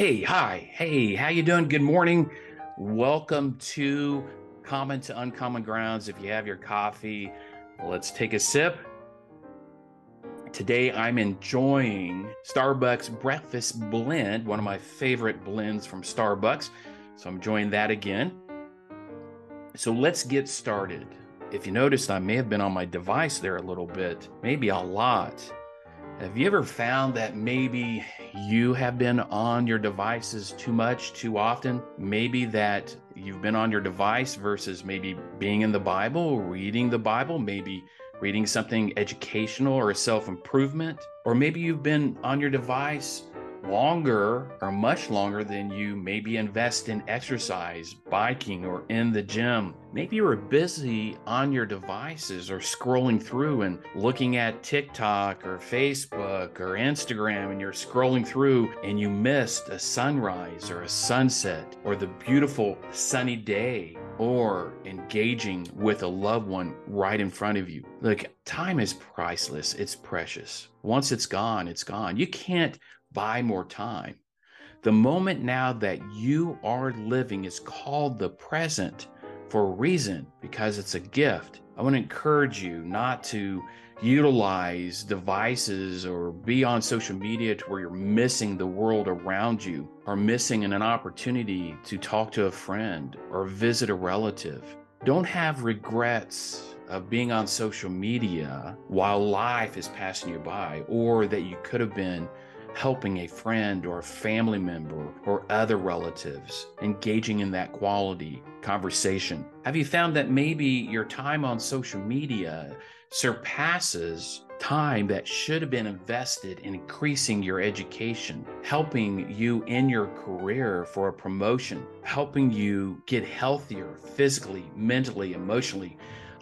hi, hey, how you doing? Good morning. Welcome to Common to Uncommon Grounds. If you have your coffee, let's take a sip. Today I'm enjoying Starbucks Breakfast Blend, one of my favorite blends from Starbucks. So I'm enjoying that again. So let's get started. If you noticed, I may have been on my device there a little bit, maybe a lot. Have you ever found that maybe you have been on your devices too much, too often? Maybe that you've been on your device versus maybe being in the Bible, reading the Bible, maybe reading something educational or self improvement, or maybe you've been on your device longer or much longer than you maybe invest in exercise, biking, or in the gym. Maybe you were busy on your devices or scrolling through and looking at TikTok or Facebook or Instagram, and you're scrolling through and you missed a sunrise or a sunset or the beautiful sunny day or engaging with a loved one right in front of you. Look, time is priceless, it's precious. Once it's gone, it's gone. You can't buy more time. The moment now that you are living is called the present for a reason because it's a gift. I want to encourage you not to utilize devices or be on social media to where you're missing the world around you or missing an opportunity to talk to a friend or visit a relative. Don't have regrets of being on social media while life is passing you by or that you could have been helping a friend or a family member or other relatives, engaging in that quality conversation? Have you found that maybe your time on social media surpasses time that should have been invested in increasing your education, helping you in your career for a promotion, helping you get healthier physically, mentally, emotionally?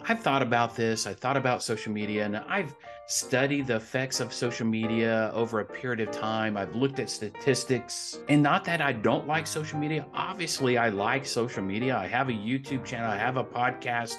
I've thought about this. I thought about social media and I've studied the effects of social media over a period of time. I've looked at statistics and not that I don't like social media. Obviously, I like social media. I have a YouTube channel, I have a podcast.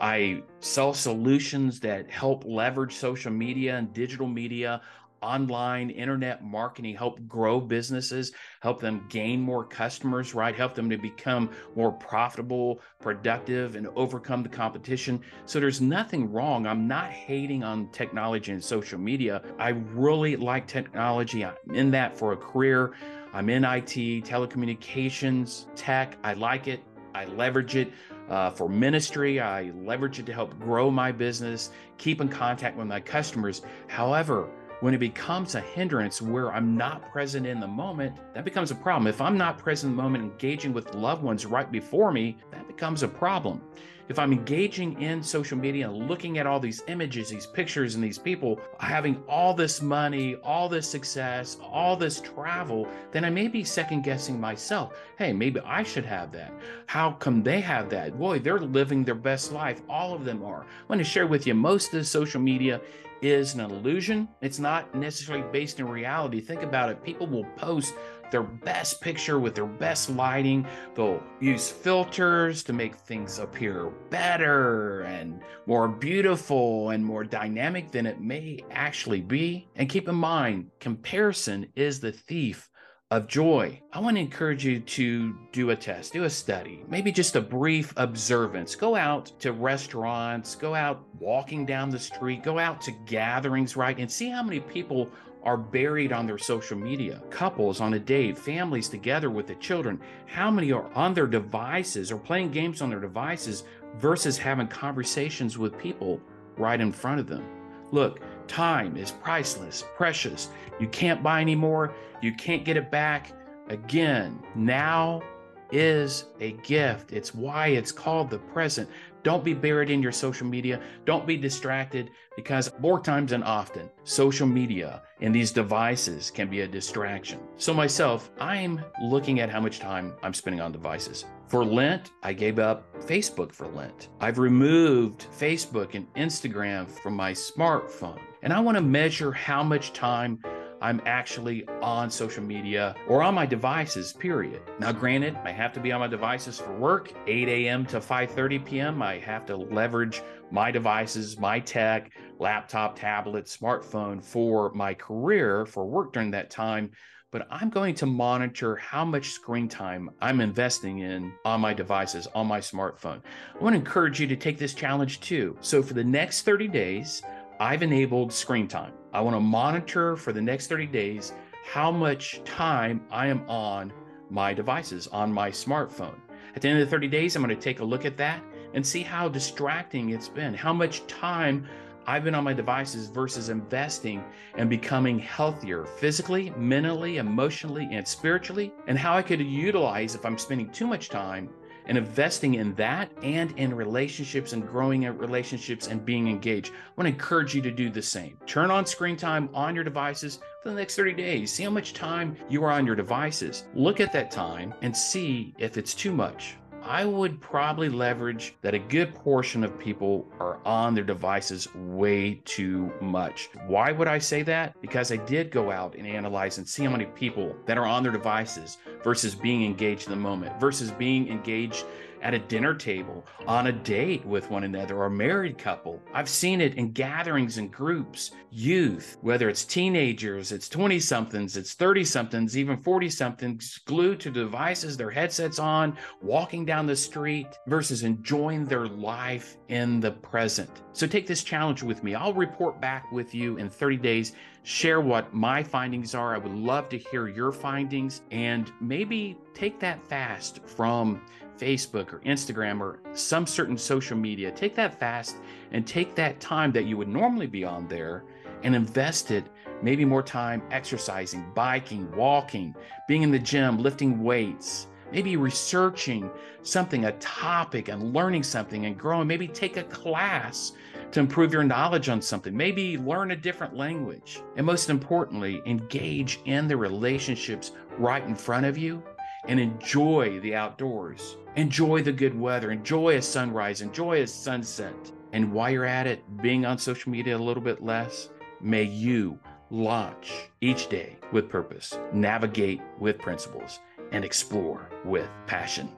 I sell solutions that help leverage social media and digital media online internet marketing help grow businesses help them gain more customers right? Help them to become more profitable productive and overcome the competition. So there's nothing wrong. I'm not hating on technology and social media. I really like technology. I'm in that for a career. I'm in it telecommunications tech. I like it. I leverage it uh, for ministry. I leverage it to help grow my business, keep in contact with my customers. However, when it becomes a hindrance where I'm not present in the moment, that becomes a problem. If I'm not present in the moment, engaging with loved ones right before me, that becomes a problem. If I'm engaging in social media looking at all these images, these pictures, and these people having all this money, all this success, all this travel, then I may be second guessing myself. Hey, maybe I should have that. How come they have that? Boy, they're living their best life. All of them are. I want to share with you most of the social media is an illusion. It's not necessarily based in reality. Think about it. People will post their best picture with their best lighting. They'll use filters to make things appear better and more beautiful and more dynamic than it may actually be. And keep in mind, comparison is the thief of joy. I want to encourage you to do a test, do a study, maybe just a brief observance. Go out to restaurants, go out walking down the street, go out to gatherings, right? And see how many people are buried on their social media. Couples on a date, families together with the children. How many are on their devices or playing games on their devices versus having conversations with people right in front of them? Look, time is priceless, precious. You can't buy anymore. You can't get it back. Again, now is a gift. It's why it's called the present. Don't be buried in your social media. Don't be distracted because more times than often, social media and these devices can be a distraction. So, myself, I'm looking at how much time I'm spending on devices. For Lent, I gave up Facebook for Lent. I've removed Facebook and Instagram from my smartphone. And I want to measure how much time I'm actually on social media or on my devices, period. Now, granted, I have to be on my devices for work, 8 a.m. to 5:30 p.m. I have to leverage my devices, my tech, laptop, tablet, smartphone for my career, for work during that time. but I'm going to monitor how much screen time I'm investing in on my devices, on my smartphone. I want to encourage you to take this challenge too. So for the next 30 days, I've enabled screen time. I want to monitor for the next 30 days how much time I am on my devices, on my smartphone. At the end of the 30 days, I'm going to take a look at that and see how distracting it's been, how much time I've been on my devices versus investing and becoming healthier physically, mentally, emotionally, and spiritually, and how I could utilize if I'm spending too much time and investing in that and in relationships and growing at relationships and being engaged. I want to encourage you to do the same. Turn on screen time on your devices for the next 30 days. See how much time you are on your devices. Look at that time and see if it's too much I would probably leverage that a good portion of people are on their devices way too much. Why would I say that? Because I did go out and analyze and see how many people that are on their devices versus being engaged in the moment, versus being engaged at a dinner table, on a date with one another, or a married couple. I've seen it in gatherings and groups, youth, whether it's teenagers, it's 20 somethings, it's 30 somethings, even 40 somethings, glued to devices, their headsets on, walking down the street versus enjoying their life in the present. So take this challenge with me. I'll report back with you in 30 days share what my findings are. I would love to hear your findings and maybe take that fast from Facebook or Instagram or some certain social media. Take that fast and take that time that you would normally be on there and invest it maybe more time exercising, biking, walking, being in the gym, lifting weights, maybe researching something, a topic, and learning something and growing. Maybe take a class to improve your knowledge on something, maybe learn a different language. And most importantly, engage in the relationships right in front of you and enjoy the outdoors. Enjoy the good weather, enjoy a sunrise, enjoy a sunset. And while you're at it, being on social media a little bit less, may you launch each day with purpose, navigate with principles, and explore with passion.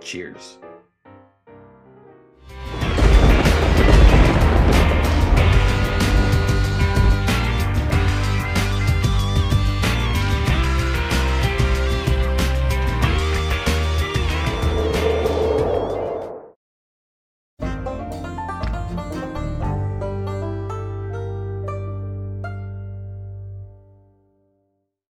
Cheers.